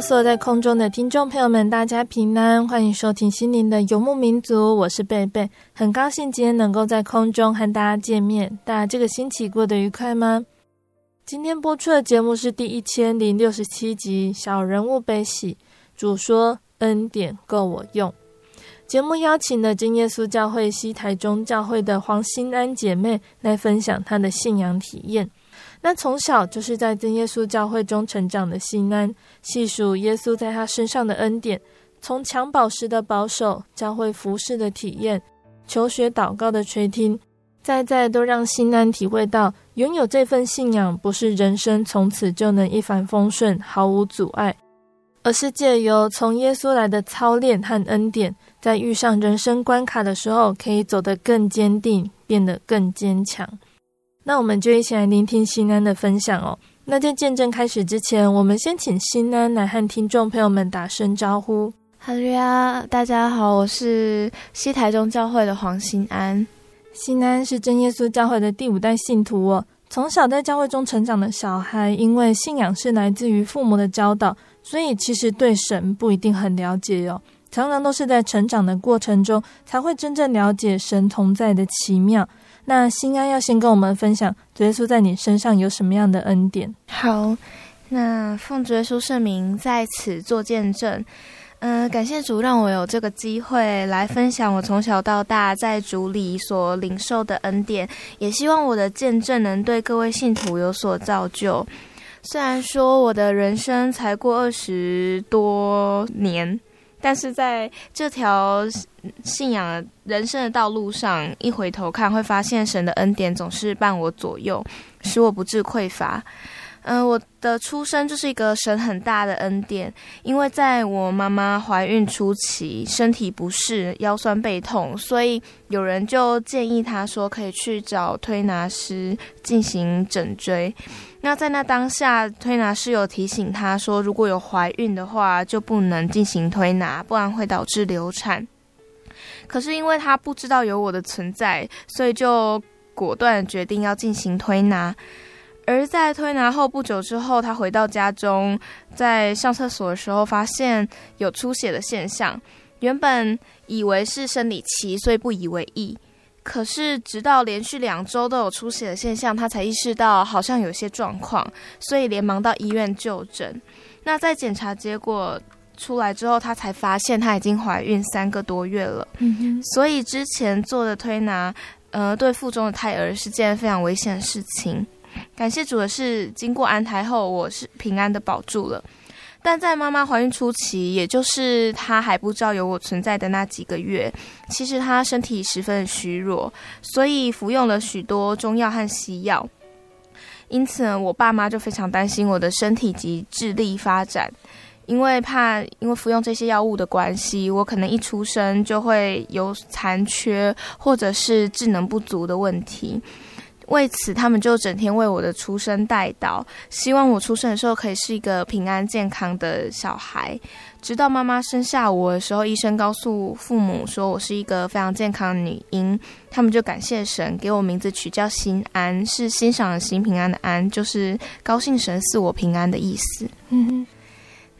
所有在空中的听众朋友们，大家平安，欢迎收听心灵的游牧民族，我是贝贝，很高兴今天能够在空中和大家见面。大家这个星期过得愉快吗？今天播出的节目是第一千零六十七集《小人物悲喜》，主说恩典够我用。节目邀请了真耶稣教会西台中教会的黄心安姐妹来分享她的信仰体验。那从小就是在真耶稣教会中成长的心安，细数耶稣在他身上的恩典，从襁褓时的保守、教会服侍的体验、求学祷告的垂听，再再都让心安体会到，拥有这份信仰不是人生从此就能一帆风顺、毫无阻碍，而是借由从耶稣来的操练和恩典，在遇上人生关卡的时候，可以走得更坚定，变得更坚强。那我们就一起来聆听新安的分享哦。那在见证开始之前，我们先请新安来和听众朋友们打声招呼。哈喽呀，大家好，我是西台中教会的黄新安。新安是真耶稣教会的第五代信徒哦。从小在教会中成长的小孩，因为信仰是来自于父母的教导，所以其实对神不一定很了解哟、哦。常常都是在成长的过程中，才会真正了解神同在的奇妙。那心安要先跟我们分享，主耶稣在你身上有什么样的恩典？好，那奉主耶稣圣名在此做见证。嗯、感谢主让我有这个机会来分享我从小到大在主里所领受的恩典，也希望我的见证能对各位信徒有所造就。虽然说我的人生才过二十多年。但是在这条信仰人生的道路上，一回头看，会发现神的恩典总是伴我左右，使我不致匮乏。嗯、我的出生就是一个神很大的恩典，因为在我妈妈怀孕初期，身体不适，腰酸背痛，所以有人就建议她说可以去找推拿师进行整椎。那在那当下，推拿师有提醒她说，如果有怀孕的话，就不能进行推拿，不然会导致流产。可是因为她不知道有我的存在，所以就果断决定要进行推拿。而在推拿后不久之后，他回到家中，在上厕所的时候发现有出血的现象。原本以为是生理期，所以不以为意。可是直到连续两周都有出血的现象，他才意识到好像有些状况，所以连忙到医院就诊。那在检查结果出来之后，他才发现他已经怀孕三个多月了。嗯。所以之前做的推拿，呃，对腹中的胎儿是件非常危险的事情。感谢主的是，经过安胎后，我是平安的保住了。但在妈妈怀孕初期，也就是她还不知道有我存在的那几个月，其实她身体十分虚弱，所以服用了许多中药和西药。因此呢，我爸妈就非常担心我的身体及智力发展，因为怕因为服用这些药物的关系，我可能一出生就会有残缺或者是智能不足的问题。为此，他们就整天为我的出生代祷，希望我出生的时候可以是一个平安健康的小孩。直到妈妈生下我的时候，医生告诉父母说我是一个非常健康的女婴，他们就感谢神，给我名字取叫心安，是欣赏的欣，平安的安，就是高兴神赐我平安的意思。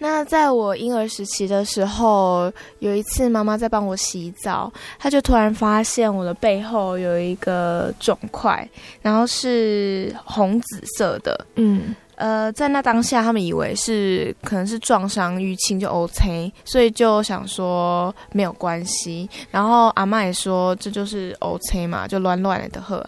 那在我婴儿时期的时候，有一次妈妈在帮我洗澡，她就突然发现我的背后有一个肿块，然后是红紫色的。嗯，呃，在那当下，他们以为是可能是撞伤淤青就 OK，所以就想说没有关系。然后阿嬷也说这就是 OK 嘛，就乱乱的喝。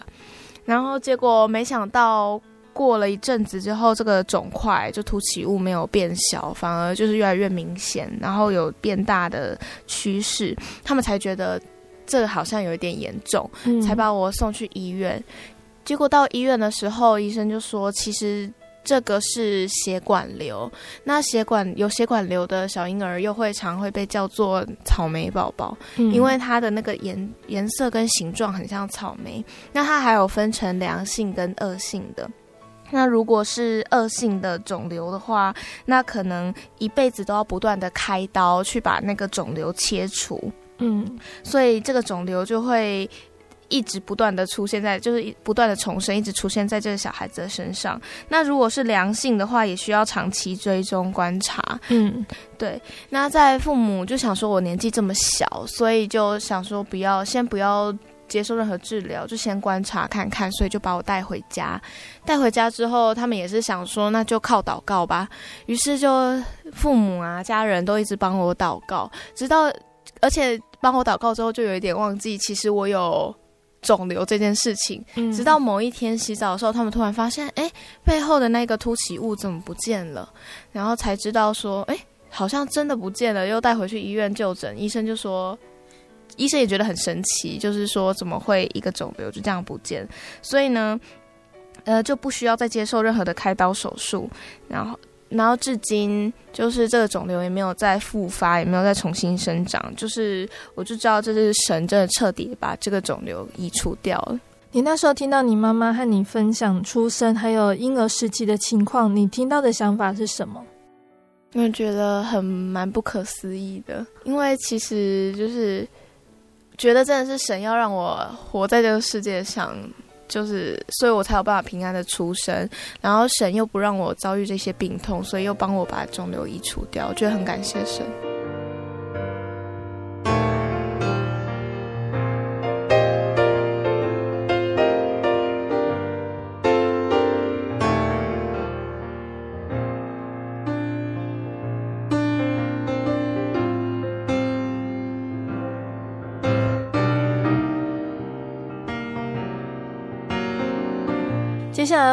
然后结果没想到。过了一阵子之后，这个肿块就凸起物没有变小，反而就是越来越明显，然后有变大的趋势。他们才觉得这个好像有一点严重，嗯，才把我送去医院。结果到医院的时候，医生就说，其实这个是血管瘤。那血管有血管瘤的小婴儿，又会常会被叫做草莓宝宝，嗯，因为它的那个颜颜色跟形状很像草莓。那它还有分成良性跟恶性的。那如果是恶性的肿瘤的话，那可能一辈子都要不断的开刀去把那个肿瘤切除。嗯，所以这个肿瘤就会一直不断的出现在，就是不断的重生，一直出现在这个小孩子的身上。那如果是良性的话，也需要长期追踪观察。嗯，对。那在父母就想说我年纪这么小，所以就想说不要，先不要。接受任何治疗，就先观察看看，所以就把我带回家。带回家之后，他们也是想说，那就靠祷告吧。于是就父母啊、家人都一直帮我祷告，直到而且帮我祷告之后，就有一点忘记，其实我有肿瘤这件事情。嗯。直到某一天洗澡的时候，他们突然发现，哎，背后的那个凸起物怎么不见了？然后才知道说，哎，好像真的不见了。又带回去医院就诊，医生就说。医生也觉得很神奇，就是说怎么会一个肿瘤就这样不见？所以呢，呃，就不需要再接受任何的开刀手术，然后，然后至今就是这个肿瘤也没有再复发，也没有再重新生长，就是我就知道这是神真的彻底把这个肿瘤移除掉了。你那时候听到你妈妈和你分享出生还有婴儿时期的情况，你听到的想法是什么？我觉得很蛮不可思议的，因为其实就是。觉得真的是神要让我活在这个世界上，就是，所以我才有办法平安的出生。然后神又不让我遭遇这些病痛，所以又帮我把肿瘤移除掉，我觉得很感谢神。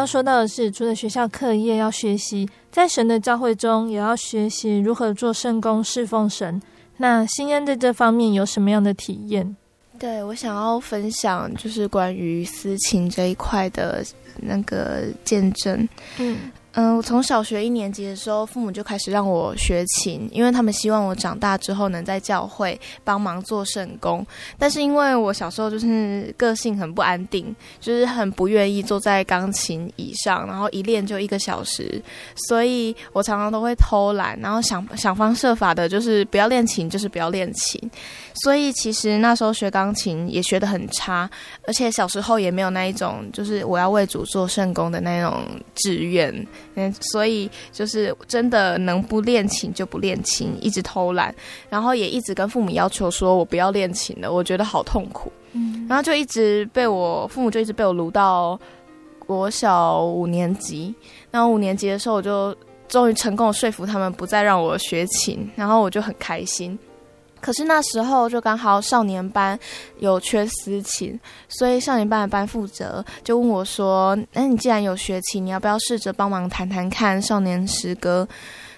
要说到的是，除了学校课业要学习，在神的教会中也要学习如何做圣工侍奉神。那新恩在这方面有什么样的体验？对，我想要分享，就是关于私情这一块的那个见证。嗯。嗯，我从小学一年级的时候，父母就开始让我学琴，因为他们希望我长大之后能在教会帮忙做圣工。但是因为我小时候就是个性很不安定，就是很不愿意坐在钢琴椅上，然后一练就一个小时，所以我常常都会偷懒，然后想想方设法的，就是不要练琴，就是不要练琴。所以其实那时候学钢琴也学得很差，而且小时候也没有那一种就是我要为主做圣工的那种志愿。嗯，所以就是真的能不练琴就不练琴，一直偷懒，然后也一直跟父母要求说我不要练琴了，我觉得好痛苦。嗯，然后就一直被我父母就一直被我撸到国小五年级，然后五年级的时候我就终于成功说服他们不再让我学琴，然后我就很开心。可是那时候就刚好少年班有缺私琴，所以少年班的班负责就问我说：“那你既然有学琴，你要不要试着帮忙弹弹看少年诗歌？”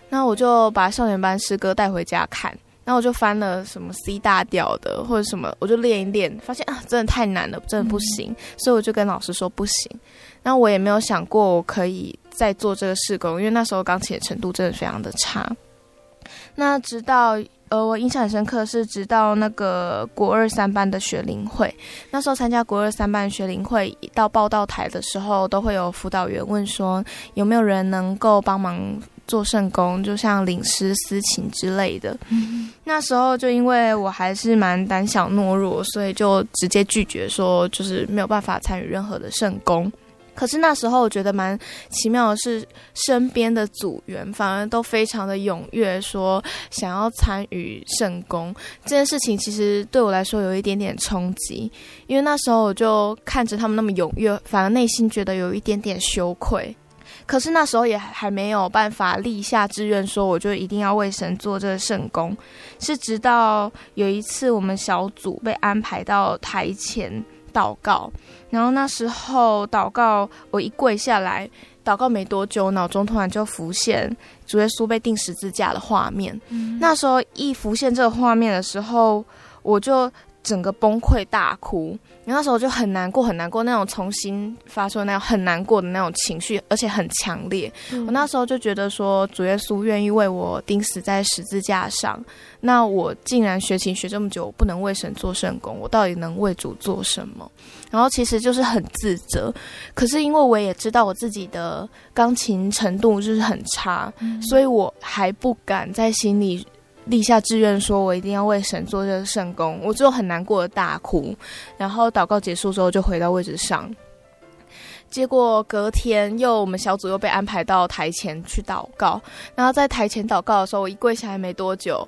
那我就把少年班诗歌带回家看，然后我就翻了什么 C 大调的或者什么，我就练一练，发现啊，真的太难了，真的不行，嗯、所以我就跟老师说不行。那我也没有想过我可以再做这个试工，因为那时候钢琴的程度真的非常的差。那直到。呃，我印象很深刻是直到那个国二三班的学龄会，那时候参加国二三班学龄会，到报道台的时候，都会有辅导员问说有没有人能够帮忙做圣工，就像领诗司琴之类的。嗯、那时候就因为我还是蛮胆小懦弱，所以就直接拒绝说，就是没有办法参与任何的圣工。可是那时候我觉得蛮奇妙的是，身边的组员反而都非常的踊跃，说想要参与圣工这件事情。其实对我来说有一点点冲击，因为那时候我就看着他们那么踊跃，反而内心觉得有一点点羞愧。可是那时候也还没有办法立下志愿，说我就一定要为神做这个圣工。是直到有一次我们小组被安排到台前。祷告，然后那时候祷告，我一跪下来祷告没多久，脑中突然就浮现主耶稣被钉十字架的画面。嗯。那时候一浮现这个画面的时候，我就整个崩溃大哭。那时候就很难过，很难过，那种重新发出那种很难过的那种情绪，而且很强烈。嗯。我那时候就觉得说，主耶稣愿意为我钉死在十字架上。那我竟然学琴学这么久，我不能为神做圣工，我到底能为主做什么？然后其实就是很自责。可是因为我也知道我自己的钢琴程度就是很差，嗯、所以我还不敢在心里立下志愿，说我一定要为神做这个圣功。我就很难过的大哭。然后祷告结束之后，就回到位置上。结果隔天又我们小组又被安排到台前去祷告。然后在台前祷告的时候，我一跪下来没多久。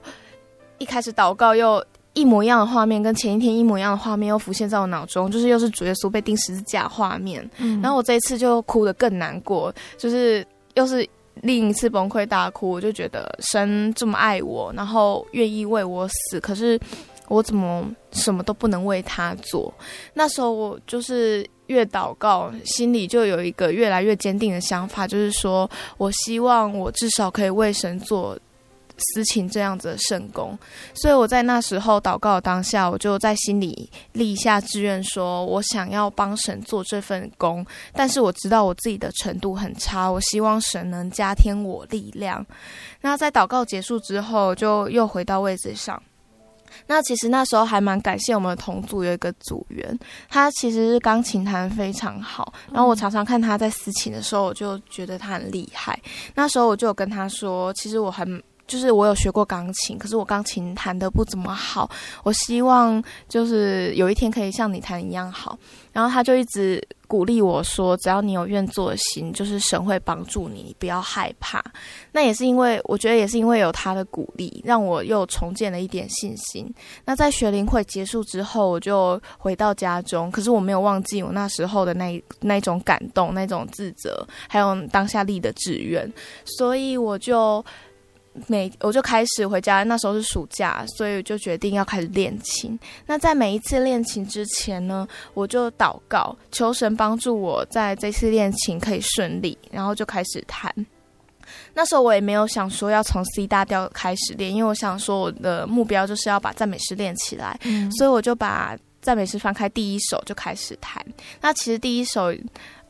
一开始祷告，又一模一样的画面，跟前一天一模一样的画面又浮现在我脑中，就是又是主耶稣被钉十字架画面。嗯。然后我这一次就哭得更难过，就是又是另一次崩溃大哭。我就觉得神这么爱我，然后愿意为我死，可是我怎么什么都不能为他做？那时候我就是越祷告，心里就有一个越来越坚定的想法，就是说我希望我至少可以为神做。司琴这样子的圣功，所以我在那时候祷告当下，我就在心里立下志愿，说我想要帮神做这份工，但是我知道我自己的程度很差，我希望神能加添我力量。那在祷告结束之后，就又回到位置上。那其实那时候还蛮感谢我们的同组有一个组员，他其实是钢琴弹非常好，然后我常常看他在私琴的时候，我就觉得他很厉害。那时候我就有跟他说，其实我很。就是我有学过钢琴，可是我钢琴弹得不怎么好。我希望就是有一天可以像你弹一样好。然后他就一直鼓励我说：“只要你有愿做的心，就是神会帮助你，你不要害怕。”那也是因为我觉得也是因为有他的鼓励，让我又重建了一点信心。那在学龄会结束之后，我就回到家中，可是我没有忘记我那时候的那那种感动、那种自责，还有当下立的志愿，所以我就。每我就开始回家，那时候是暑假，所以我就决定要开始练琴。那在每一次练琴之前呢，我就祷告，求神帮助我在这次练琴可以顺利，然后就开始弹。那时候我也没有想说要从 C 大调开始练，因为我想说我的目标就是要把赞美诗练起来，嗯，所以我就把赞美诗翻开第一首就开始弹。那其实第一首。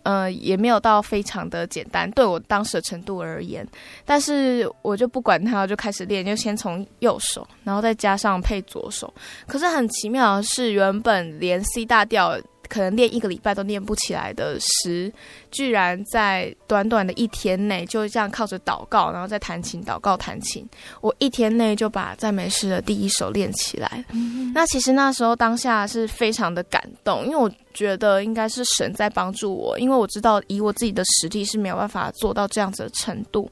呃，也没有到非常的简单，对我当时的程度而言。但是我就不管它，我就开始练，就先从右手，然后再加上配左手。可是很奇妙的是，原本连 C 大调。可能练一个礼拜都练不起来的诗，居然在短短的一天内，就这样靠着祷告，然后再弹琴，祷告弹琴，我一天内就把赞美诗的第一首练起来。嗯。那其实那时候当下是非常的感动，因为我觉得应该是神在帮助我，因为我知道以我自己的实力是没有办法做到这样子的程度。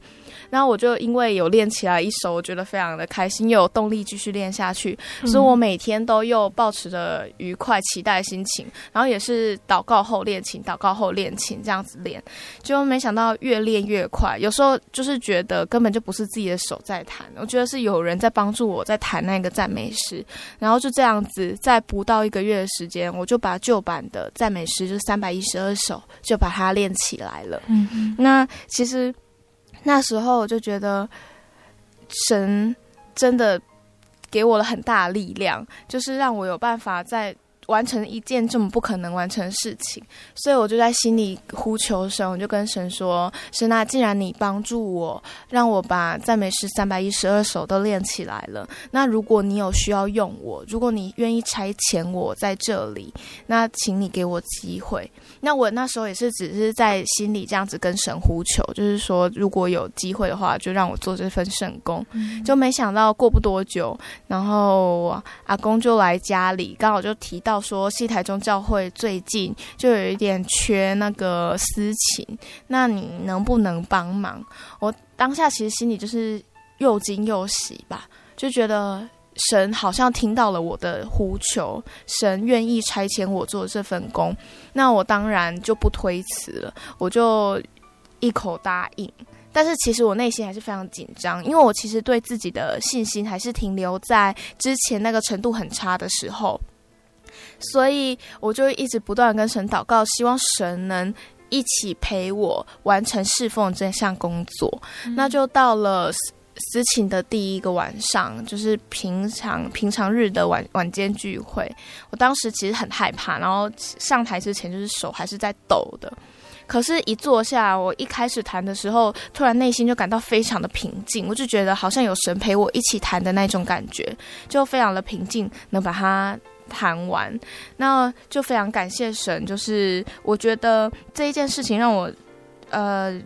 然后我就因为有练起来一首，我觉得非常的开心，又有动力继续练下去，嗯、所以我每天都又保持着愉快、期待的心情，然后也是祷告后练琴，祷告后练琴这样子练，就没想到越练越快。有时候就是觉得根本就不是自己的手在弹，我觉得是有人在帮助我在弹那个赞美诗，然后就这样子，在不到一个月的时间，我就把旧版的赞美诗就是三百一十二首就把它练起来了。嗯嗯，那其实。那时候我就觉得，神真的给我了很大力量，就是让我有办法在。完成一件这么不可能完成的事情，所以我就在心里呼求神，我就跟神说：“神啊，既然你帮助我，让我把赞美诗三百一十二首都练起来了，那如果你有需要用我，如果你愿意差遣我在这里，那请你给我机会。”那我那时候也是只是在心里这样子跟神呼求，就是说如果有机会的话，就让我做这份圣工。嗯、就没想到过不多久，然后阿公就来家里，刚好就提到。说西台中教会最近就有一点缺那个司琴，那你能不能帮忙？我当下其实心里就是又惊又喜吧，就觉得神好像听到了我的呼求，神愿意差遣我做这份工，那我当然就不推辞了，我就一口答应。但是其实我内心还是非常紧张，因为我其实对自己的信心还是停留在之前那个程度很差的时候。所以我就一直不断跟神祷告，希望神能一起陪我完成侍奉这项工作。嗯、那就到了私情的第一个晚上，就是平常平常日的晚晚间聚会。我当时其实很害怕，然后上台之前就是手还是在抖的。可是，一坐下，我一开始弹的时候，突然内心就感到非常的平静，我就觉得好像有神陪我一起弹的那种感觉，就非常的平静，能把它。谈完，那就非常感谢神。就是我觉得这一件事情让我，呃，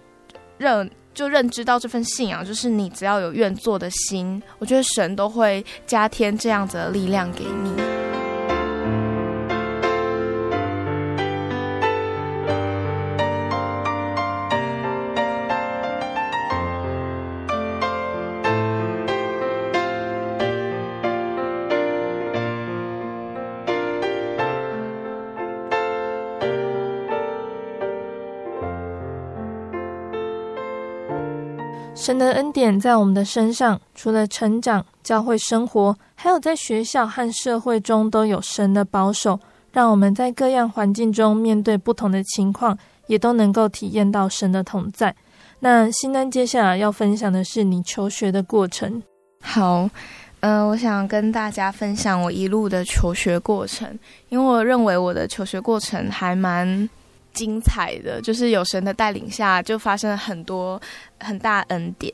认就认知到这份信仰，就是你只要有愿做的心，我觉得神都会加添这样子的力量给你。神的恩典在我们的身上，除了成长、教会生活，还有在学校和社会中都有神的保守，让我们在各样环境中面对不同的情况，也都能够体验到神的同在。那新恩接下来要分享的是你求学的过程。好，嗯、我想跟大家分享我一路的求学过程，因为我认为我的求学过程还蛮。精彩的，就是有神的带领下，就发生了很多很大恩典。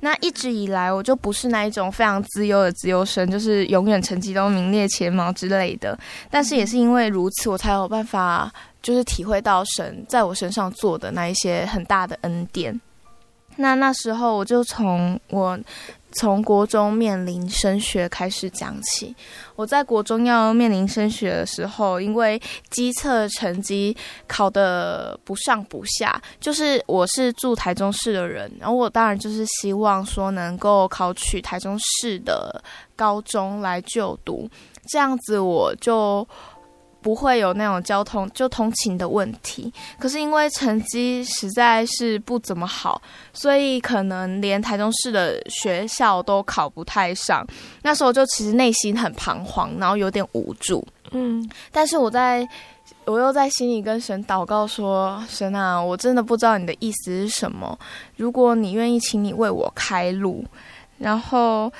那一直以来，我就不是那一种非常自由的资优生，就是永远成绩都名列前茅之类的。但是也是因为如此，我才有办法，就是体会到神在我身上做的那一些很大的恩典。那那时候，我就从我。从国中面临升学开始讲起，我在国中要面临升学的时候，因为基测成绩考得不上不下，就是我是住台中市的人，然后我当然就是希望说能够考取台中市的高中来就读，这样子我就。不会有那种交通就通勤的问题，可是因为成绩实在是不怎么好，所以可能连台中市的学校都考不太上。那时候就其实内心很彷徨，然后有点无助。嗯，但是我在我又在心里跟神祷告说：“神啊，我真的不知道你的意思是什么。如果你愿意，请你为我开路。”然后。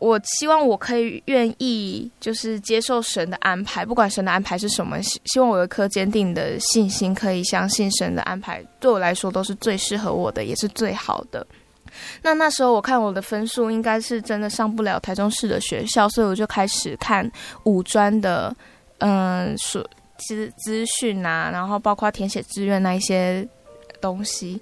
我希望我可以愿意，就是接受神的安排，不管神的安排是什么。希希望我有一颗坚定的信心，可以相信神的安排对我来说都是最适合我的，也是最好的。那那时候我看我的分数应该是真的上不了台中市的学校，所以我就开始看五专的，嗯，所资资讯啊，然后包括填写志愿那一些东西。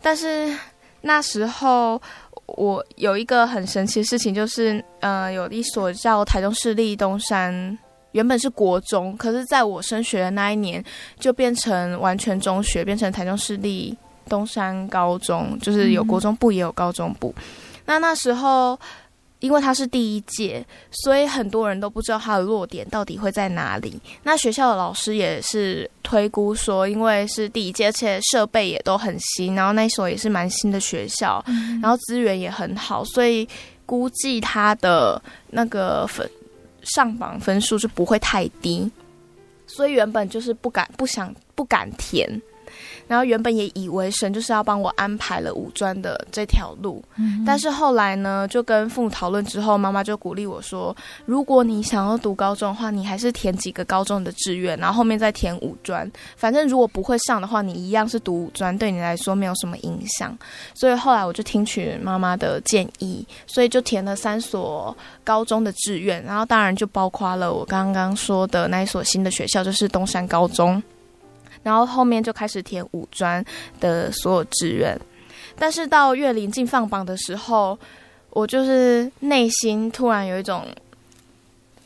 但是那时候。我有一个很神奇的事情，就是，呃，有一所叫台中市立东山，原本是国中，可是在我升学的那一年，就变成完全中学，变成台中市立东山高中，就是有国中部也有高中部。那那时候。因为他是第一届，所以很多人都不知道他的落点到底会在哪里。那学校的老师也是推估说，因为是第一届，而且设备也都很新，然后那所也是蛮新的学校，嗯、然后资源也很好，所以估计他的那个分上榜分数就不会太低。所以原本就是不敢、不想、不敢填。然后原本也以为神就是要帮我安排了五专的这条路，嗯，但是后来呢，就跟父母讨论之后，妈妈就鼓励我说，如果你想要读高中的话，你还是填几个高中的志愿，然后后面再填五专，反正如果不会上的话，你一样是读五专，对你来说没有什么影响。所以后来我就听取妈妈的建议，所以就填了三所高中的志愿，然后当然就包括了我刚刚说的那一所新的学校，就是东山高中。然后后面就开始填五专的所有志愿，但是到越临近放榜的时候，我就是内心突然有一种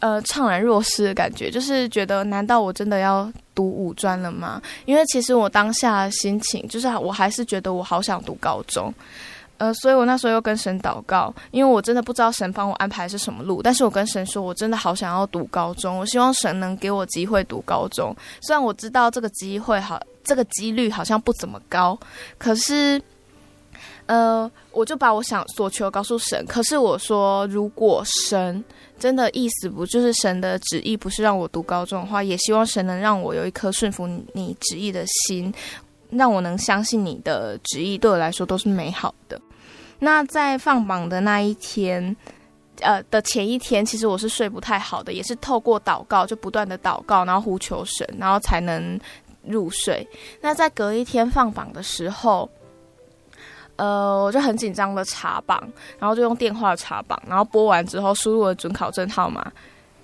呃怅然若失的感觉，就是觉得难道我真的要读五专了吗？因为其实我当下心情就是我还是觉得我好想读高中。呃，所以我那时候又跟神祷告，因为我真的不知道神帮我安排是什么路。但是我跟神说，我真的好想要读高中，我希望神能给我机会读高中。虽然我知道这个机会好，这个几率好像不怎么高，可是，呃，我就把我想所求告诉神。可是我说，如果神真的意思不就是神的旨意不是让我读高中的话，也希望神能让我有一颗顺服你旨意的心，让我能相信你的旨意对我来说都是美好的。那在放榜的那一天，呃的前一天，其实我是睡不太好的，也是透过祷告，就不断的祷告，然后呼求神，然后才能入睡。那在隔一天放榜的时候，呃，我就很紧张的查榜，然后就用电话查榜，然后拨完之后输入了准考证号码，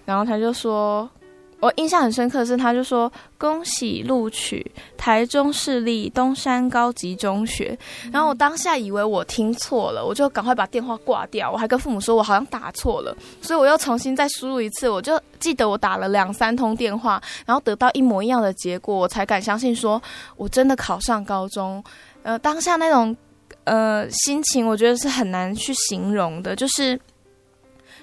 然后他就说。我印象很深刻的是，他就说恭喜录取台中市立东山高级中学。然后我当下以为我听错了，我就赶快把电话挂掉。我还跟父母说我好像打错了，所以我又重新再输入一次。我就记得我打了两三通电话，然后得到一模一样的结果，我才敢相信说我真的考上高中。呃，当下那种呃心情，我觉得是很难去形容的，就是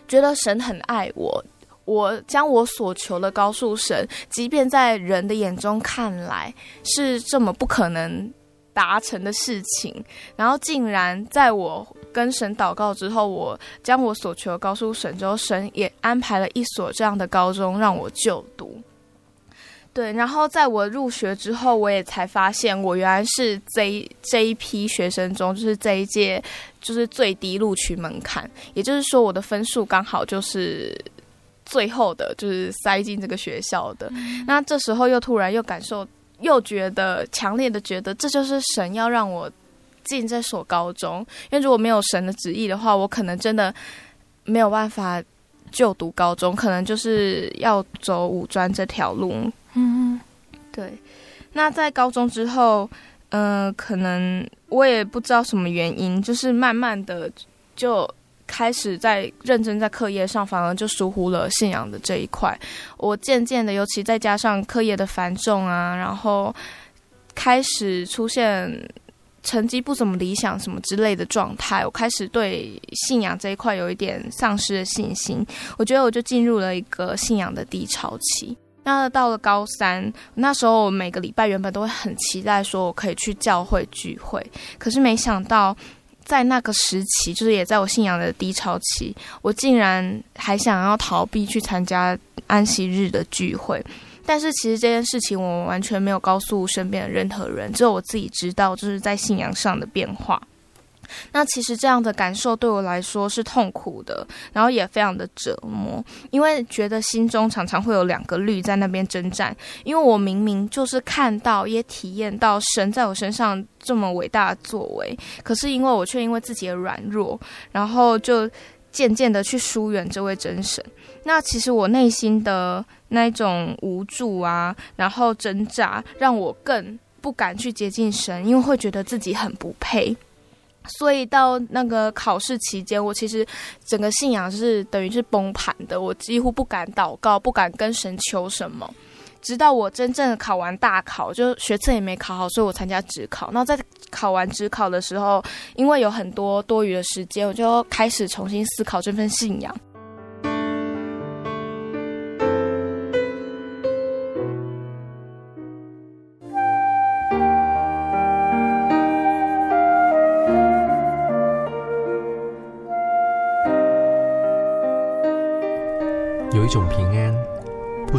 觉得神很爱我。我将我所求的告诉神，即便在人的眼中看来是这么不可能达成的事情，然后竟然在我跟神祷告之后，我将我所求的告诉神之后，神也安排了一所这样的高中让我就读。对，然后在我入学之后，我也才发现，我原来是这这一批学生中，就是这一届就是最低录取门槛，也就是说，我的分数刚好就是。最后的就是塞进这个学校的，嗯，那这时候又突然又感受，又觉得强烈的觉得这就是神要让我进这所高中，因为如果没有神的旨意的话，我可能真的没有办法就读高中，可能就是要走五专这条路。嗯，对。那在高中之后，嗯、呃，可能我也不知道什么原因，就是慢慢的就。开始在认真在课业上，反而就疏忽了信仰的这一块。我渐渐的，尤其再加上课业的繁重啊，然后开始出现成绩不怎么理想什么之类的状态。我开始对信仰这一块有一点丧失的信心。我觉得我就进入了一个信仰的低潮期。那到了高三，那时候我每个礼拜原本都会很期待说我可以去教会聚会，可是没想到。在那个时期，就是也在我信仰的低潮期，我竟然还想要逃避去参加安息日的聚会。但是其实这件事情我完全没有告诉身边的任何人，只有我自己知道，就是在信仰上的变化。那其实这样的感受对我来说是痛苦的，然后也非常的折磨，因为觉得心中常常会有两个律在那边征战。因为我明明就是看到也体验到神在我身上这么伟大的作为，可是因为我却因为自己的软弱，然后就渐渐的去疏远这位真神。那其实我内心的那种无助啊，然后挣扎，让我更不敢去接近神，因为会觉得自己很不配。所以到那个考试期间，我其实整个信仰是等于是崩盘的，我几乎不敢祷告，不敢跟神求什么。直到我真正考完大考，就学测也没考好，所以我参加职考。那在考完职考的时候，因为有很多多余的时间，我就开始重新思考这份信仰。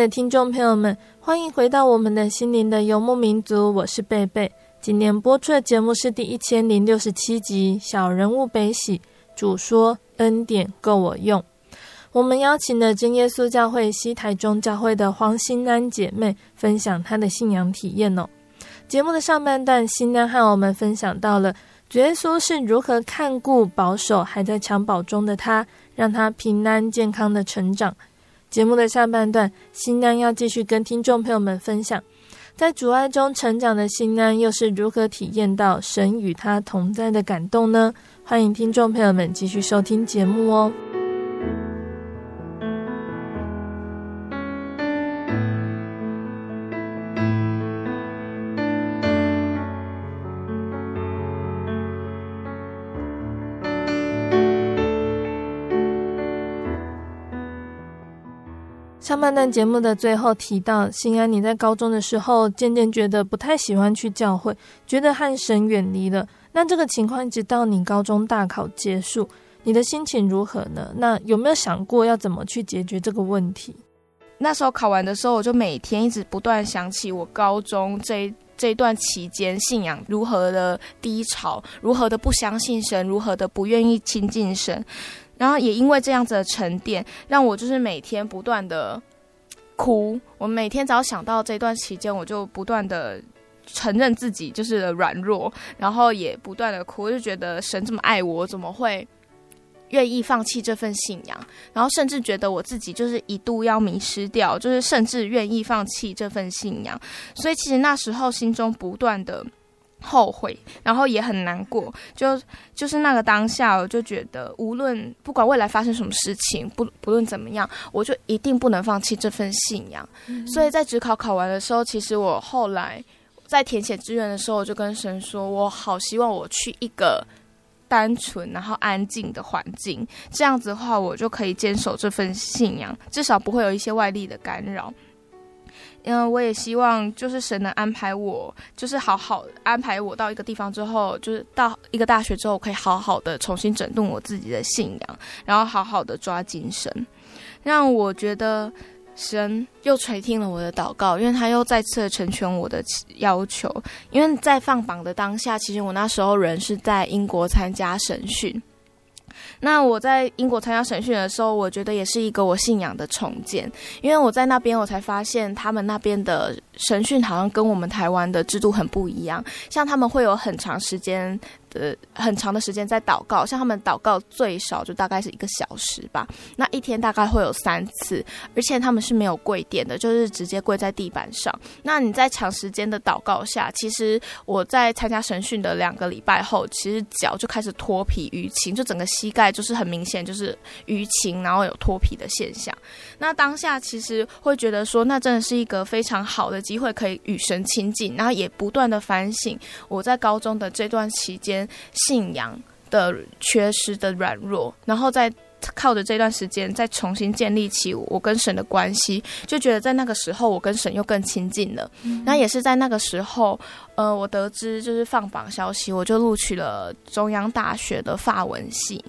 的听众朋友们，欢迎回到我们的心灵的游牧民族，我是贝贝。今年播出的节目是第一千零六十七集《小人物悲喜》，主说恩典够我用。我们邀请了真耶稣教会西台中教会的黄心安姐妹分享她的信仰体验哦。节目的上半段，欣安和我们分享到了主耶稣是如何看顾保守还在襁褓中的她，让她平安健康的成长。节目的下半段，新安要继续跟听众朋友们分享，在阻碍中成长的新安又是如何体验到神与他同在的感动呢？欢迎听众朋友们继续收听节目哦。上半段节目的最后提到，心安你在高中的时候渐渐觉得不太喜欢去教会，觉得和神远离了。那这个情况一直到你高中大考结束，你的心情如何呢？那有没有想过要怎么去解决这个问题？那时候考完的时候，我就每天一直不断想起我高中这这一段期间信仰如何的低潮，如何的不相信神，如何的不愿意亲近神。然后也因为这样子的沉淀，让我就是每天不断的哭。我每天只要想到这段期间，我就不断的承认自己就是软弱，然后也不断的哭，就觉得神这么爱我，怎么会愿意放弃这份信仰？然后甚至觉得我自己就是一度要迷失掉，就是甚至愿意放弃这份信仰。所以其实那时候心中不断的。后悔，然后也很难过，就就是那个当下，我就觉得无论不管未来发生什么事情，不不论怎么样，我就一定不能放弃这份信仰。嗯、所以在职考考完的时候，其实我后来在填写志愿的时候，我就跟神说，我好希望我去一个单纯然后安静的环境，这样子的话，我就可以坚守这份信仰，至少不会有一些外力的干扰。嗯，我也希望就是神能安排我，就是好好安排我到一个地方之后，就是到一个大学之后，可以好好的重新整顿我自己的信仰，然后好好的抓紧神，让我觉得神又垂听了我的祷告，因为他又再次成全我的要求。因为在放榜的当下，其实我那时候人是在英国参加审讯。那我在英国参加审讯的时候，我觉得也是一个我信仰的重建，因为我在那边，我才发现他们那边的审讯好像跟我们台湾的制度很不一样，像他们会有很长时间。呃，很长的时间在祷告，像他们祷告最少就大概是一个小时吧。那一天大概会有三次，而且他们是没有跪垫的，就是直接跪在地板上。那你在长时间的祷告下，其实我在参加神训的两个礼拜后，其实脚就开始脱皮淤青，就整个膝盖就是很明显就是淤青，然后有脱皮的现象。那当下其实会觉得说，那真的是一个非常好的机会，可以与神亲近，然后也不断的反省我在高中的这段期间。信仰的缺失的软弱，然后再靠着这段时间再重新建立起我跟神的关系，就觉得在那个时候我跟神又更亲近了。那、嗯、也是在那个时候，呃，我得知就是放榜消息，我就录取了中央大学的法文系。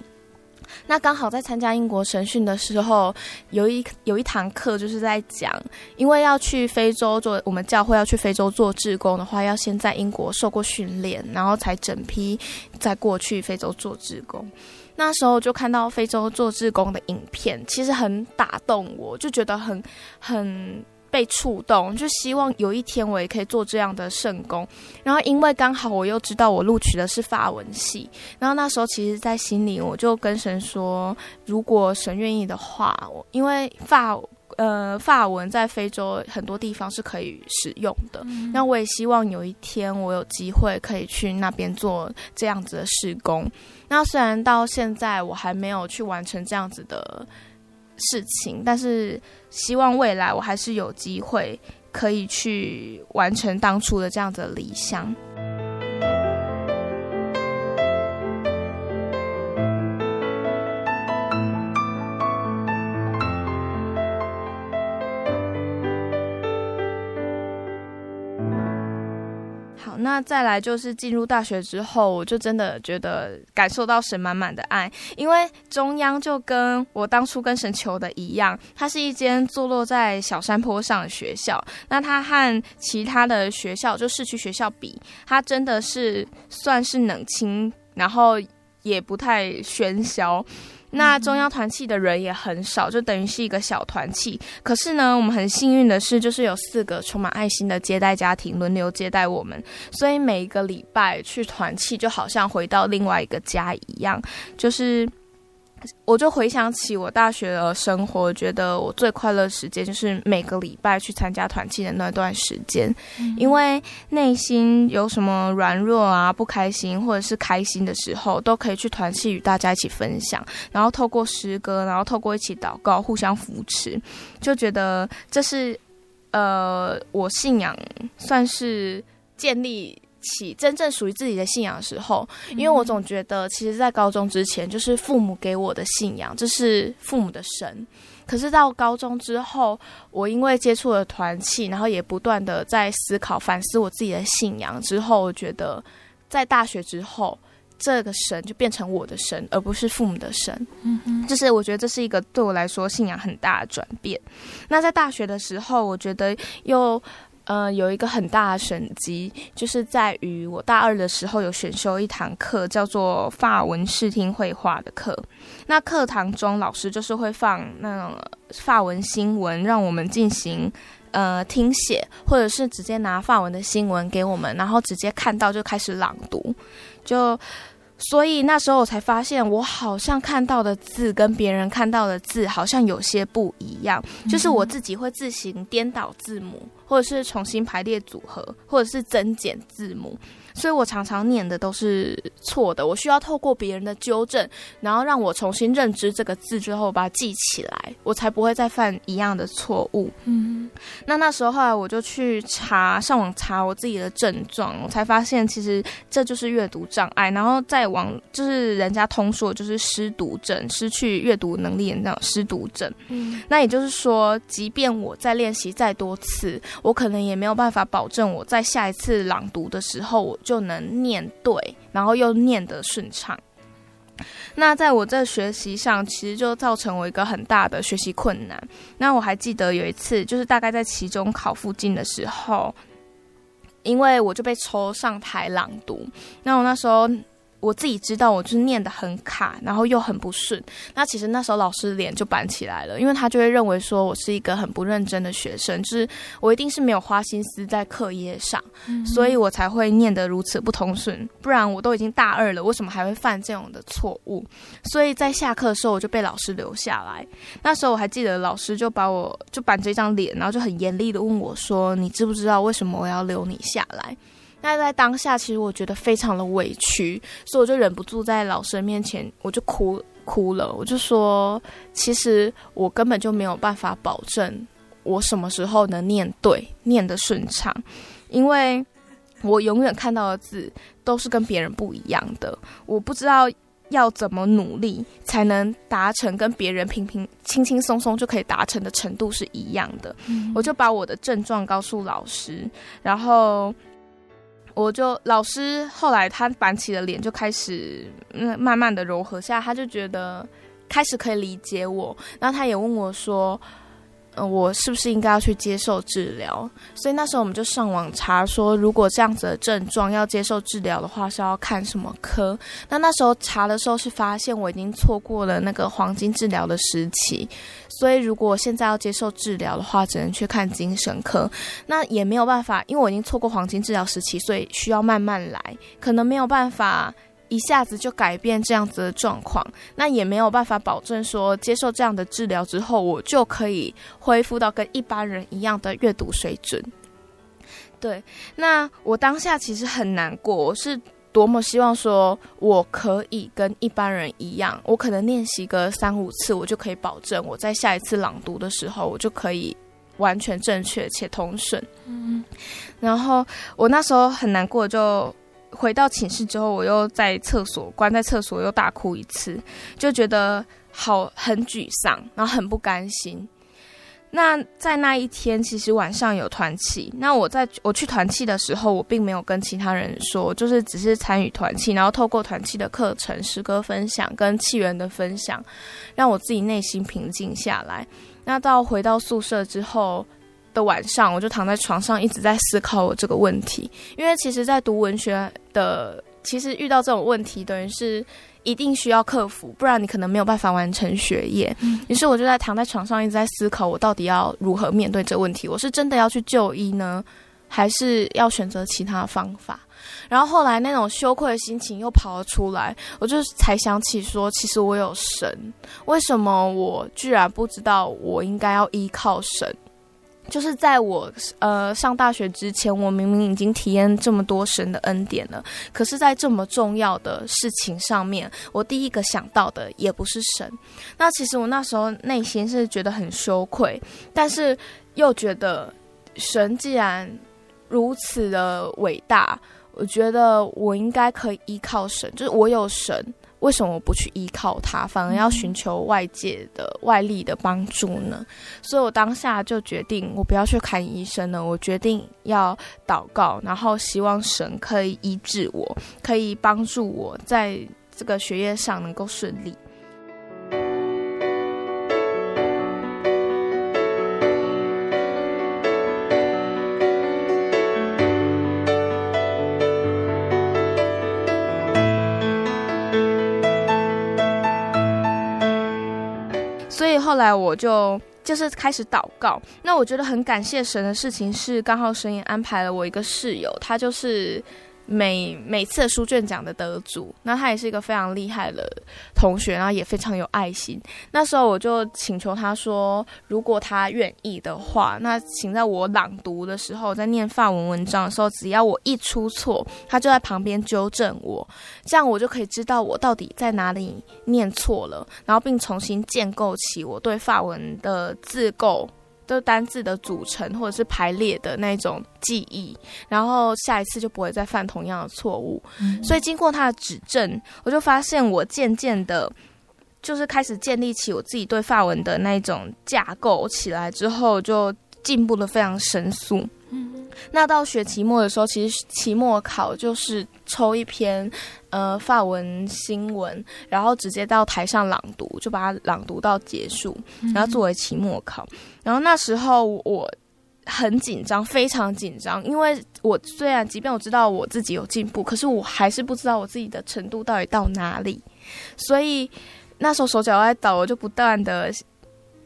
那刚好在参加英国神训的时候，有一有一堂课就是在讲，因为要去非洲做，我们教会要去非洲做志工的话，要先在英国受过训练，然后才整批再过去非洲做志工。那时候就看到非洲做志工的影片，其实很打动我，就觉得很很。被触动，就希望有一天我也可以做这样的圣工。然后，因为刚好我又知道我录取的是法文系，然后那时候其实，在心里我就跟神说，如果神愿意的话，我因为法呃法文在非洲很多地方是可以使用的，那、嗯、我也希望有一天我有机会可以去那边做这样子的事工。那虽然到现在我还没有去完成这样子的。事情，但是希望未来我还是有机会可以去完成当初的这样的理想。好那再来就是进入大学之后，我就真的觉得感受到神满满的爱，因为中央就跟我当初跟神求的一样，它是一间坐落在小山坡上的学校。那它和其他的学校，就市区学校比，它真的是算是冷清，然后也不太喧嚣。那中央团契的人也很少，就等于是一个小团契。可是呢，我们很幸运的是，就是有四个充满爱心的接待家庭轮流接待我们，所以每一个礼拜去团契，就好像回到另外一个家一样，就是。我就回想起我大学的生活，觉得我最快乐的时间就是每个礼拜去参加团契的那段时间，嗯、因为内心有什么软弱啊、不开心或者是开心的时候，都可以去团契与大家一起分享，然后透过诗歌，然后透过一起祷告，互相扶持，就觉得这是呃我信仰算是建立起真正属于自己的信仰的时候，因为我总觉得，其实，在高中之前，就是父母给我的信仰，这是父母的神。可是到高中之后，我因为接触了团契，然后也不断的在思考、反思我自己的信仰之后，我觉得，在大学之后，这个神就变成我的神，而不是父母的神。嗯哼，就是我觉得这是一个对我来说信仰很大的转变。那在大学的时候，我觉得又。呃，有一个很大的省级，就是在于我大二的时候有选修一堂课，叫做法文视听绘画的课。那课堂中，老师就是会放那种法文新闻，让我们进行呃听写，或者是直接拿法文的新闻给我们，然后直接看到就开始朗读，就。所以那时候我才发现，我好像看到的字跟别人看到的字好像有些不一样，就是我自己会自行颠倒字母，或者是重新排列组合，或者是增减字母。所以我常常念的都是错的，我需要透过别人的纠正，然后让我重新认知这个字之后把它记起来，我才不会再犯一样的错误。嗯，那那时候后来我就去查，上网查我自己的症状，我才发现其实这就是阅读障碍，然后再往就是人家通说就是失读症，失去阅读能力的那种失读症。嗯，那也就是说，即便我再练习再多次，我可能也没有办法保证我在下一次朗读的时候我。就能念对，然后又念得顺畅。那在我这学习上，其实就造成我一个很大的学习困难。那我还记得有一次，就是大概在期中考附近的时候，因为我就被抽上台朗读。那我那时候。我自己知道，我就是念的很卡，然后又很不顺。那其实那时候老师脸就板起来了，因为他就会认为说我是一个很不认真的学生，就是我一定是没有花心思在课业上，嗯、所以我才会念得如此不通顺。不然我都已经大二了，为什么还会犯这种的错误？所以在下课的时候，我就被老师留下来。那时候我还记得，老师就把我就板着一张脸，然后就很严厉的问我说：“你知不知道为什么我要留你下来？”那在当下，其实我觉得非常的委屈，所以我就忍不住在老师面前，我就哭哭了。我就说，其实我根本就没有办法保证我什么时候能念对，念得顺畅，因为我永远看到的字都是跟别人不一样的。我不知道要怎么努力才能达成跟别人平平轻轻松松就可以达成的程度是一样的。嗯。我就把我的症状告诉老师，然后。我就老师后来他板起的脸，就开始嗯慢慢的柔和下，他就觉得开始可以理解我，然后他也问我说。嗯，我是不是应该要去接受治疗？所以那时候我们就上网查说，如果这样子的症状要接受治疗的话，是要看什么科？那那时候查的时候是发现我已经错过了那个黄金治疗的时期，所以如果现在要接受治疗的话，只能去看精神科。那也没有办法，因为我已经错过黄金治疗时期，所以需要慢慢来，可能没有办法。一下子就改变这样子的状况，那也没有办法保证说接受这样的治疗之后，我就可以恢复到跟一般人一样的阅读水准。对，那我当下其实很难过，我是多么希望说我可以跟一般人一样，我可能练习个三五次，我就可以保证我在下一次朗读的时候，我就可以完全正确且通顺。嗯，然后我那时候很难过，就。回到寝室之后，我又在厕所关在厕所又大哭一次，就觉得好很沮丧，然后很不甘心。那在那一天，其实晚上有团契。那我在我去团契的时候，我并没有跟其他人说，就是只是参与团契，然后透过团契的课程、诗歌分享跟契缘的分享，让我自己内心平静下来。那到回到宿舍之后。的晚上，我就躺在床上一直在思考我这个问题，因为其实，在读文学的，其实遇到这种问题，等于是一定需要克服，不然你可能没有办法完成学业。于是，我就在躺在床上一直在思考，我到底要如何面对这个问题？我是真的要去就医呢，还是要选择其他方法？然后后来那种羞愧的心情又跑了出来，我就才想起说，其实我有神，为什么我居然不知道我应该要依靠神？就是在我呃上大学之前，我明明已经体验这么多神的恩典了，可是，在这么重要的事情上面，我第一个想到的也不是神。那其实我那时候内心是觉得很羞愧，但是又觉得神既然如此的伟大，我觉得我应该可以依靠神，就是我有神。为什么不去依靠他，反而要寻求外界的外力的帮助呢？所以我当下就决定，我不要去看医生了。我决定要祷告，然后希望神可以医治我，可以帮助我在这个学业上能够顺利。后来我就就是开始祷告，那我觉得很感谢神的事情是，刚好神也安排了我一个室友，他就是。每每次书卷奖的得主，那他也是一个非常厉害的同学，然后也非常有爱心。那时候我就请求他说，如果他愿意的话，那请在我朗读的时候，在念法文文章的时候，只要我一出错，他就在旁边纠正我，这样我就可以知道我到底在哪里念错了，然后并重新建构起我对法文的字构。就单字的组成或者是排列的那种记忆，然后下一次就不会再犯同样的错误。嗯。所以经过他的指正，我就发现我渐渐的，就是开始建立起我自己对法文的那种架构起来之后，就进步的非常神速。嗯。那到学期末的时候，其实期末考就是抽一篇。呃，法文新闻，然后直接到台上朗读，就把它朗读到结束，然后作为期末考。然后那时候我很紧张，非常紧张，因为我虽然即便我知道我自己有进步，可是我还是不知道我自己的程度到底到哪里。所以那时候手脚在抖，我就不断的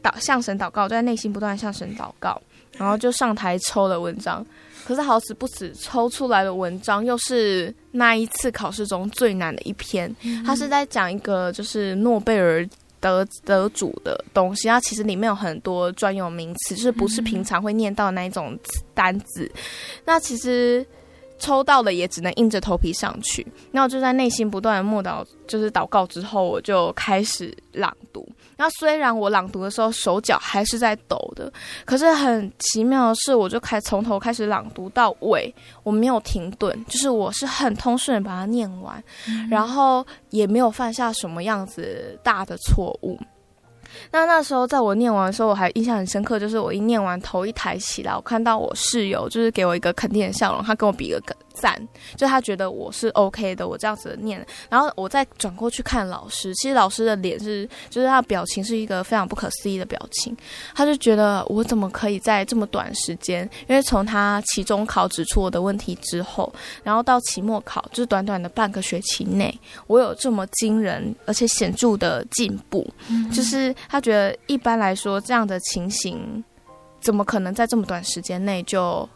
祷向神祷告，就在内心不断向神祷告，然后就上台抽了文章。可是好死不死，抽出来的文章又是那一次考试中最难的一篇。他是在讲一个就是诺贝尔得得主的东西，它其实里面有很多专有名词，就是不是平常会念到的那一种单字。那其实。抽到了也只能硬着头皮上去，那我就在内心不断的默祷，就是祷告之后，我就开始朗读。那虽然我朗读的时候手脚还是在抖的，可是很奇妙的是，我就开从头开始朗读到尾，我没有停顿，就是我是很通顺的把它念完，嗯，然后也没有犯下什么样子大的错误。那那时候，在我念完的时候，我还印象很深刻，就是我一念完头一抬起来，我看到我室友就是给我一个肯定的笑容，他跟我比个赞，就他觉得我是 OK 的，我这样子念，然后我再转过去看老师，其实老师的脸是，就是他的表情是一个非常不可思议的表情，他就觉得我怎么可以在这么短时间，因为从他期中考指出我的问题之后，然后到期末考，就是短短的半个学期内，我有这么惊人而且显著的进步，嗯、就是他觉得一般来说这样的情形，怎么可能在这么短时间内就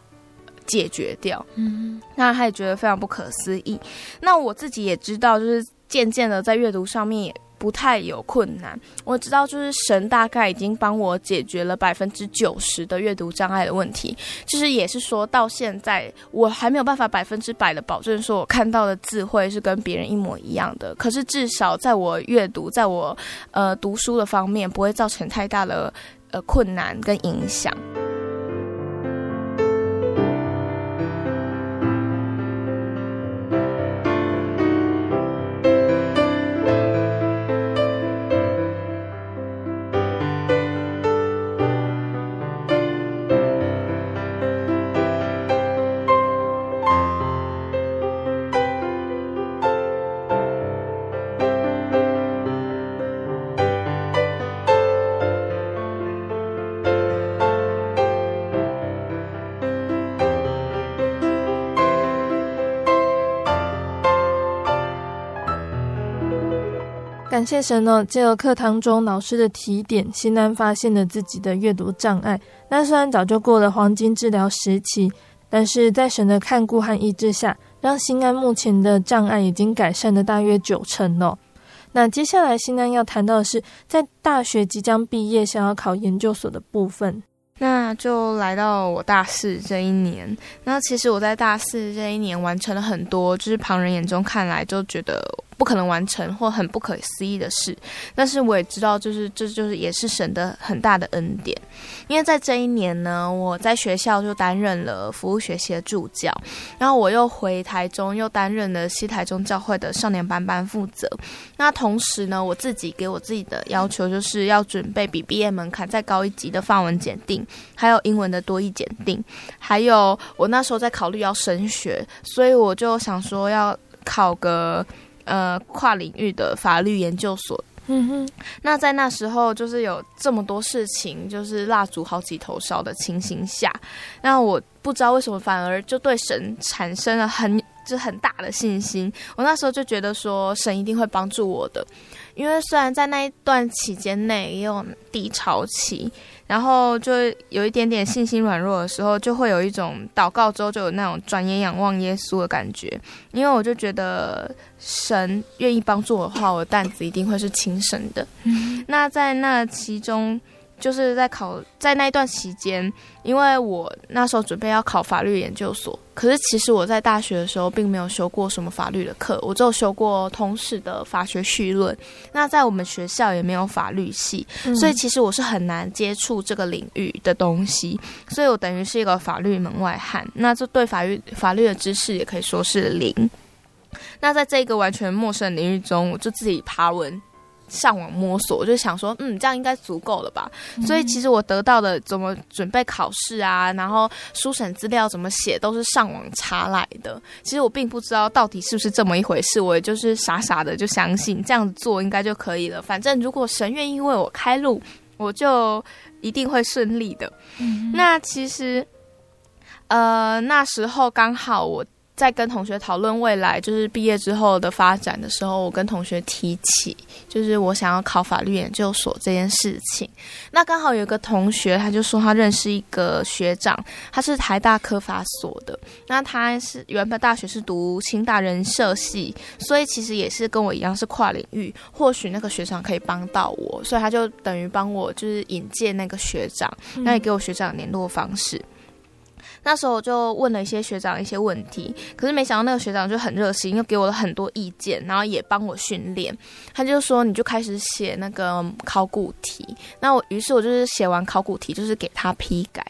解决掉，嗯，那他也觉得非常不可思议。那我自己也知道，就是渐渐的在阅读上面也不太有困难。我知道，就是神大概已经帮我解决了百分之九十的阅读障碍的问题。就是也是说到现在，我还没有办法百分之百的保证说我看到的字会是跟别人一模一样的。可是至少在我阅读，在我呃读书的方面，不会造成太大的呃困难跟影响。感谢神哦！借由课堂中老师的提点，新安发现了自己的阅读障碍。那虽然早就过了黄金治疗时期，但是在神的看顾和医治下，让新安目前的障碍已经改善了大约九成哦。那接下来新安要谈到的是，在大学即将毕业，想要考研究所的部分。那就来到我大四这一年。那其实我在大四这一年完成了很多，就是旁人眼中看来就觉得。不可能完成或很不可思议的事，但是我也知道，就是这就是也是神的很大的恩典。因为在这一年呢，我在学校就担任了服务学习的助教，然后我又回台中又担任了西台中教会的少年班班负责。那同时呢，我自己给我自己的要求就是要准备比毕业门槛再高一级的范文检定，还有英文的多义检定，还有我那时候在考虑要升学，所以我就想说要考个。呃，跨领域的法律研究所。嗯哼，那在那时候，就是有这么多事情，就是蜡烛好几头烧的情形下，那我不知道为什么，反而就对神产生了很就很大的信心。我那时候就觉得说，神一定会帮助我的，因为虽然在那一段期间内也有低潮期。然后就有一点点信心软弱的时候，就会有一种祷告之后就有那种转眼仰望耶稣的感觉，因为我就觉得神愿意帮助我的话，我的担子一定会是轻省的。那在那其中。就是在考，在那一段期间，因为我那时候准备要考法律研究所，可是其实我在大学的时候并没有修过什么法律的课，我只有修过通识的法学绪论。那在我们学校也没有法律系，嗯，所以其实我是很难接触这个领域的东西，所以我等于是一个法律门外汉。那这对法律法律的知识也可以说是零。那在这个完全陌生领域中，我就自己爬文。上网摸索，我就想说，嗯，这样应该足够了吧？嗯。所以其实我得到的怎么准备考试啊，然后书审资料怎么写，都是上网查来的。其实我并不知道到底是不是这么一回事，我也就是傻傻的就相信这样子做应该就可以了。反正如果神愿意为我开路，我就一定会顺利的。嗯。那其实，呃，那时候刚好我。在跟同学讨论未来就是毕业之后的发展的时候，我跟同学提起，就是我想要考法律研究所这件事情。那刚好有一个同学，他就说他认识一个学长，他是台大科法所的。那他是原本大学是读清大人社系，所以其实也是跟我一样是跨领域。或许那个学长可以帮到我，所以他就等于帮我就是引荐那个学长，那也给我学长联络方式。那时候我就问了一些学长一些问题，可是没想到那个学长就很热心，又给我了很多意见，然后也帮我训练。他就说，你就开始写那个考古题。那我于是我就是写完考古题，就是给他批改。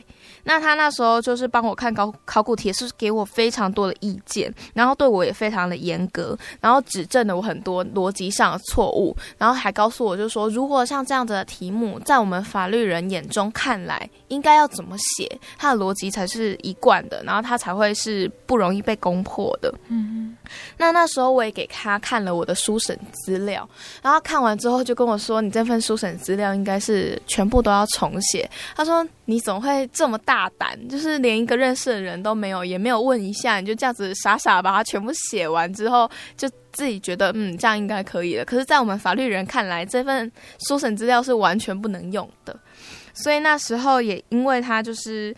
那他那时候就是帮我看考考古题，是给我非常多的意见，然后对我也非常的严格，然后指正了我很多逻辑上的错误，然后还告诉我，就是说如果像这样子的题目，在我们法律人眼中看来，应该要怎么写，它的逻辑才是一贯的，然后它才会是不容易被攻破的。嗯，那那时候我也给他看了我的书审资料，然后看完之后就跟我说：“你这份书审资料应该是全部都要重写。”他说：“你怎么会这么大胆？就是连一个认识的人都没有，也没有问一下，你就这样子傻傻把它全部写完之后，就自己觉得嗯，这样应该可以了。可是，在我们法律人看来，这份书审资料是完全不能用的。所以那时候也因为他就是。”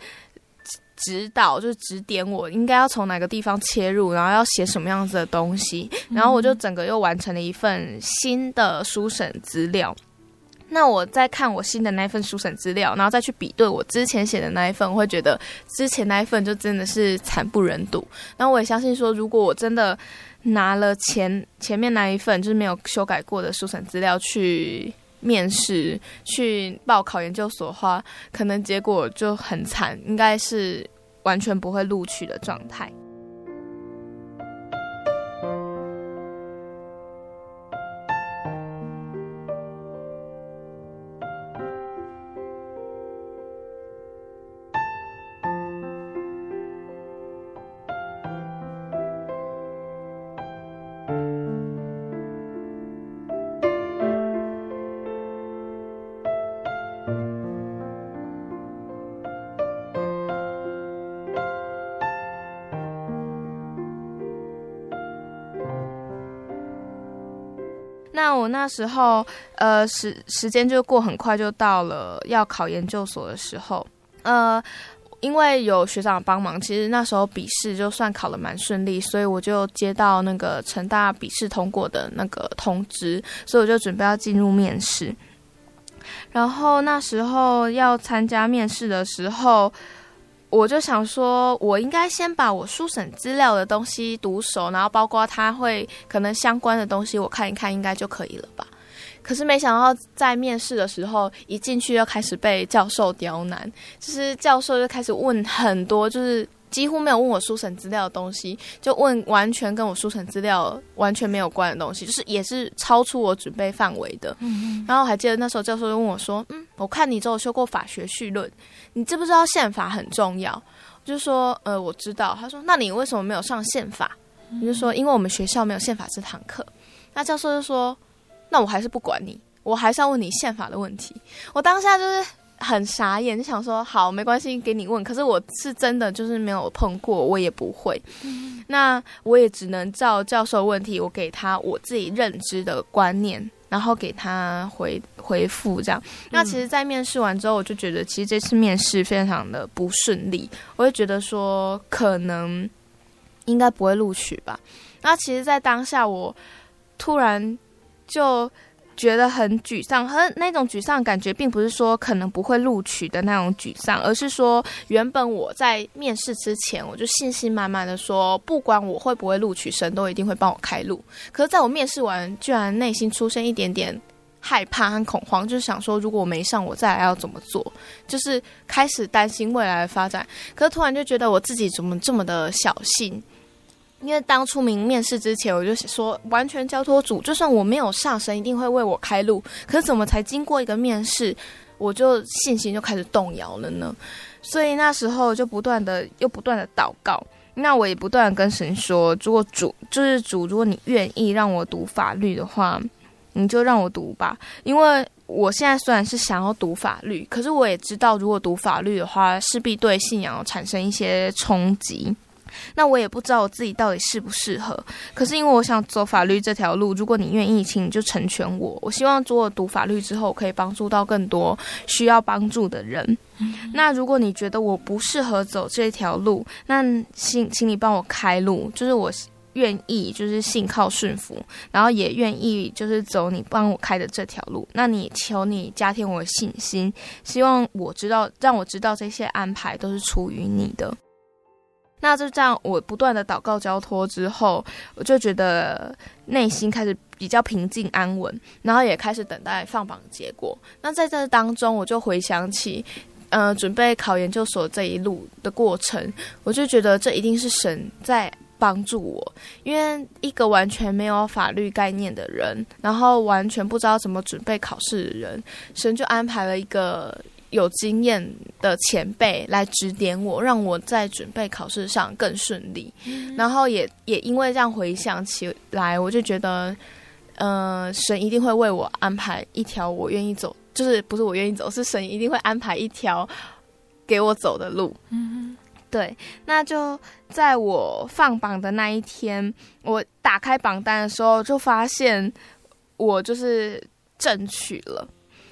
指导就是指点我应该要从哪个地方切入，然后要写什么样子的东西，然后我就整个又完成了一份新的书审资料。那我再看我新的那一份书审资料，然后再去比对我之前写的那一份，我会觉得之前那一份就真的是惨不忍睹。然后我也相信说，如果我真的拿了前前面那一份就是没有修改过的书审资料去面试去报考研究所的话，可能结果就很惨，应该是完全不会录取的状态。那时候，呃，时时间就过很快，就到了要考研究所的时候。呃，因为有学长帮忙，其实那时候笔试就算考得蛮顺利，所以我就接到那个成大笔试通过的那个通知，所以我就准备要进入面试。然后那时候要参加面试的时候。我就想说，我应该先把我书审资料的东西读熟，然后包括他会可能相关的东西，我看一看，应该就可以了吧。可是没想到在面试的时候，一进去就开始被教授刁难，就是教授就开始问很多，就是。几乎没有问我书审资料的东西，就问完全跟我书审资料完全没有关的东西，就是也是超出我准备范围的。嗯，然后还记得那时候教授就问我说：“嗯，我看你只有修过法学绪论，你知不知道宪法很重要？”我就说：“呃，我知道。”他说：“那你为什么没有上宪法？”我就说：“因为我们学校没有宪法这堂课。”那教授就说：“那我还是不管你，我还是要问你宪法的问题。”我当下就是。很傻眼，就想说好，没关系，给你问。可是我是真的就是没有碰过，我也不会。嗯、那我也只能照教授问题，我给他我自己认知的观念，然后给他回回复这样。那其实，在面试完之后，我就觉得其实这次面试非常的不顺利，我就觉得说可能应该不会录取吧。那其实，在当下我突然就。觉得很沮丧，和那种沮丧感觉，并不是说可能不会录取的那种沮丧，而是说原本我在面试之前，我就信心满满的说，不管我会不会录取，神都一定会帮我开路。可是，在我面试完，居然内心出现一点点害怕和恐慌，就是想说，如果我没上，我再来要怎么做？就是开始担心未来的发展。可是突然就觉得我自己怎么这么的小心。因为当初明面试之前，我就说完全交托主，就算我没有上，神一定会为我开路。可是怎么才经过一个面试，我就信心就开始动摇了呢？所以那时候就不断的又不断的祷告，那我也不断跟神说，如果主就是主，如果你愿意让我读法律的话，你就让我读吧。因为我现在虽然是想要读法律，可是我也知道，如果读法律的话，势必对信仰产生一些冲击。那我也不知道我自己到底适不适合，可是因为我想走法律这条路，如果你愿意，请你就成全我。我希望如果读法律之后，可以帮助到更多需要帮助的人。嗯、那如果你觉得我不适合走这条路，那请请你帮我开路，就是我愿意，就是信靠顺服，然后也愿意就是走你帮我开的这条路。那你求你加添我的信心，希望我知道，让我知道这些安排都是出于你的。那就这样，我不断的祷告交托之后，我就觉得内心开始比较平静安稳，然后也开始等待放榜结果。那在这当中，我就回想起，呃准备考研究所这一路的过程，我就觉得这一定是神在帮助我，因为一个完全没有法律概念的人，然后完全不知道怎么准备考试的人，神就安排了一个。有经验的前辈来指点我，让我在准备考试上更顺利。嗯、然后也也因为这样回想起来，我就觉得，呃，神一定会为我安排一条我愿意走，就是不是我愿意走，是神一定会安排一条给我走的路。嗯，对。那就在我放榜的那一天，我打开榜单的时候，就发现我就是正取了。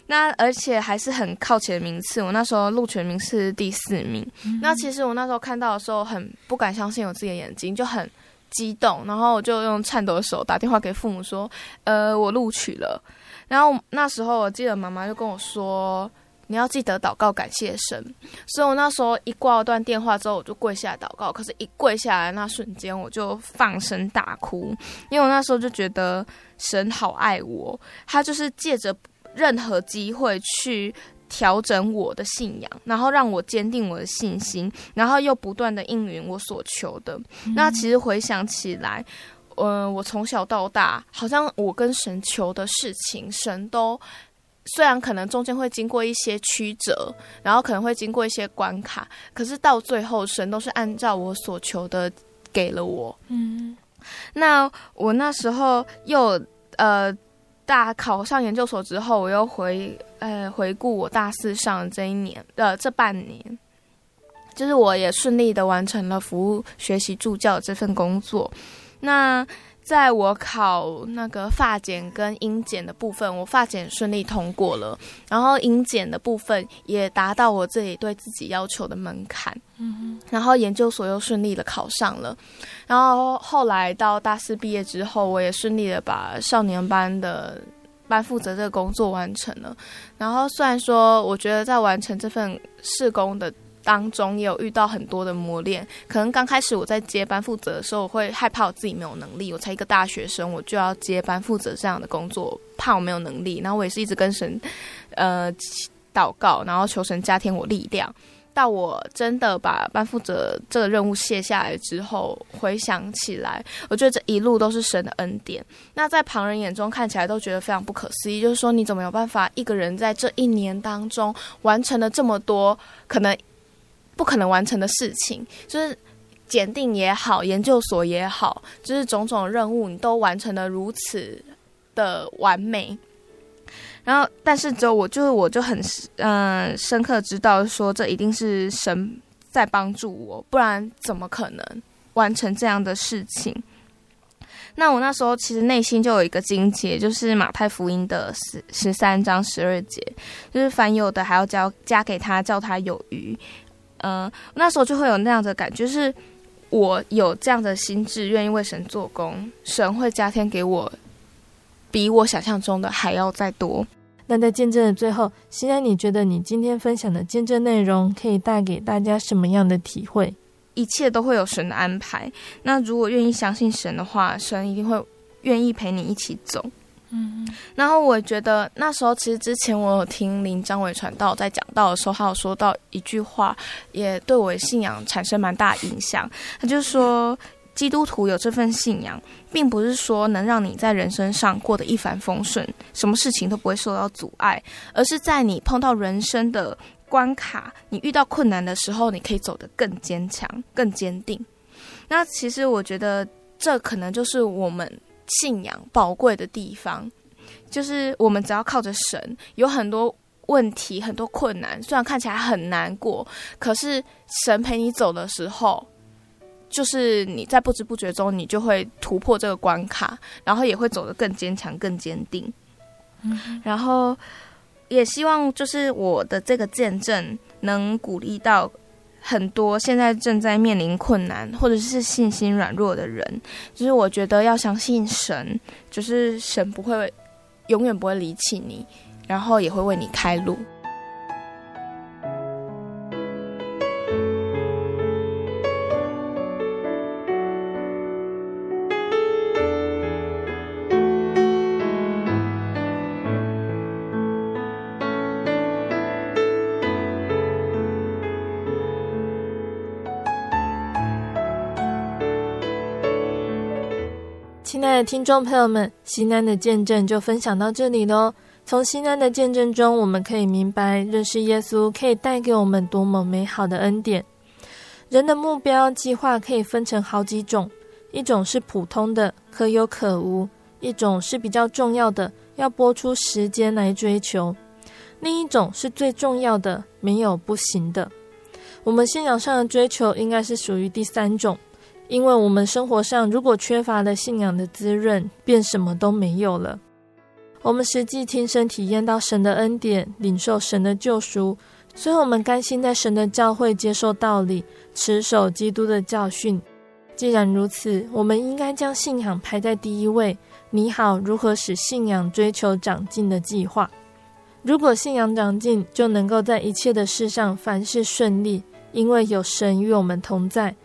那而且还是很靠前的名次，我那时候录取名次是第四名。嗯。那其实我那时候看到的时候，很不敢相信我自己的眼睛，就很激动，然后我就用颤抖的手打电话给父母说：“呃，我录取了。”然后那时候我记得妈妈就跟我说：“你要记得祷告感谢神。”所以我那时候一挂断电话之后，我就跪下来祷告。可是，一跪下来那瞬间，我就放声大哭，因为我那时候就觉得神好爱我，他就是借着。任何机会去调整我的信仰，然后让我坚定我的信心，然后又不断的应允我所求的。嗯、那其实回想起来，嗯、呃，我从小到大，好像我跟神求的事情，神都虽然可能中间会经过一些曲折，然后可能会经过一些关卡，可是到最后，神都是按照我所求的给了我。嗯，那我那时候又呃。大考上研究所之后，我又回呃回顾我大四上这一年呃这半年，就是我也顺利的完成了服务学习助教这份工作。那在我考那个发检跟英检的部分，我发检顺利通过了，然后英检的部分也达到我自己对自己要求的门槛。嗯哼，然后研究所又顺利的考上了，然后后来到大四毕业之后，我也顺利的把少年班的班负责这个工作完成了。然后虽然说，我觉得在完成这份试工的。当中也有遇到很多的磨练，可能刚开始我在接班负责的时候，我会害怕我自己没有能力，我才一个大学生，我就要接班负责这样的工作，怕我没有能力。然后我也是一直跟神，呃，祷告，然后求神加添我力量。到我真的把班负责这个任务卸下来之后，回想起来，我觉得这一路都是神的恩典。那在旁人眼中看起来都觉得非常不可思议，就是说你怎么有办法一个人在这一年当中完成了这么多可能。不可能完成的事情，就是检定也好，研究所也好，就是种种任务，你都完成得如此的完美。然后，但是只有我，就是我就很嗯、深刻知道说，这一定是神在帮助我，不然怎么可能完成这样的事情？那我那时候其实内心就有一个经节，就是马太福音的十十三章十二节，就是凡有的还要交加给他，叫他有余。嗯、呃，那时候就会有那样的感觉，就是我有这样的心智，愿意为神做工，神会加添给我，比我想象中的还要再多。那在见证的最后，希安，你觉得你今天分享的见证内容可以带给大家什么样的体会？一切都会有神的安排。那如果愿意相信神的话，神一定会愿意陪你一起走。嗯，然后我觉得那时候其实之前我有听林张伟传道在讲到的时候，他有说到一句话，也对我的信仰产生蛮大影响。他就说，基督徒有这份信仰，并不是说能让你在人生上过得一帆风顺，什么事情都不会受到阻碍，而是在你碰到人生的关卡，你遇到困难的时候，你可以走得更坚强、更坚定。那其实我觉得，这可能就是我们。信仰宝贵的地方，就是我们只要靠着神，有很多问题、很多困难，虽然看起来很难过，可是神陪你走的时候，就是你在不知不觉中，你就会突破这个关卡，然后也会走得更坚强、更坚定。嗯，然后也希望就是我的这个见证能鼓励到。很多现在正在面临困难或者是信心软弱的人，就是我觉得要相信神，就是神不会永远不会离弃你，然后也会为你开路。听众朋友们，西安的见证就分享到这里喽。从西安的见证中，我们可以明白，认识耶稣可以带给我们多么美好的恩典。人的目标计划可以分成好几种，一种是普通的，可有可无；一种是比较重要的，要拨出时间来追求；另一种是最重要的，没有不行的。我们信仰上的追求应该是属于第三种，因为我们生活上如果缺乏了信仰的滋润，便什么都没有了。我们实际亲身体验到神的恩典，领受神的救赎，所以我们甘心在神的教会接受道理，持守基督的教训。既然如此，我们应该将信仰排在第一位，你好如何使信仰追求长进的计划。如果信仰长进，就能够在一切的事上凡事顺利。因为有神与我们同在，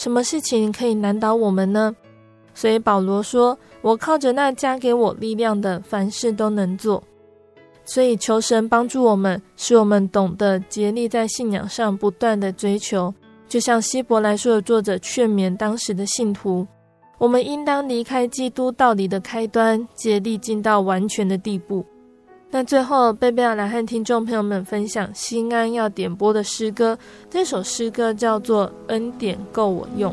什么事情可以难倒我们呢？所以保罗说：“我靠着那加给我力量的，凡事都能做。”所以求神帮助我们，使我们懂得竭力在信仰上不断的追求。就像希伯来书的作者劝勉当时的信徒：“我们应当离开基督道理的开端，竭力进到完全的地步。”那最后，贝贝要来和听众朋友们分享西安要点播的诗歌。这首诗歌叫做《恩典够我用》。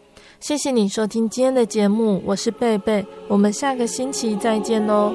谢谢你收听今天的节目，我是贝贝，我们下个星期再见喽。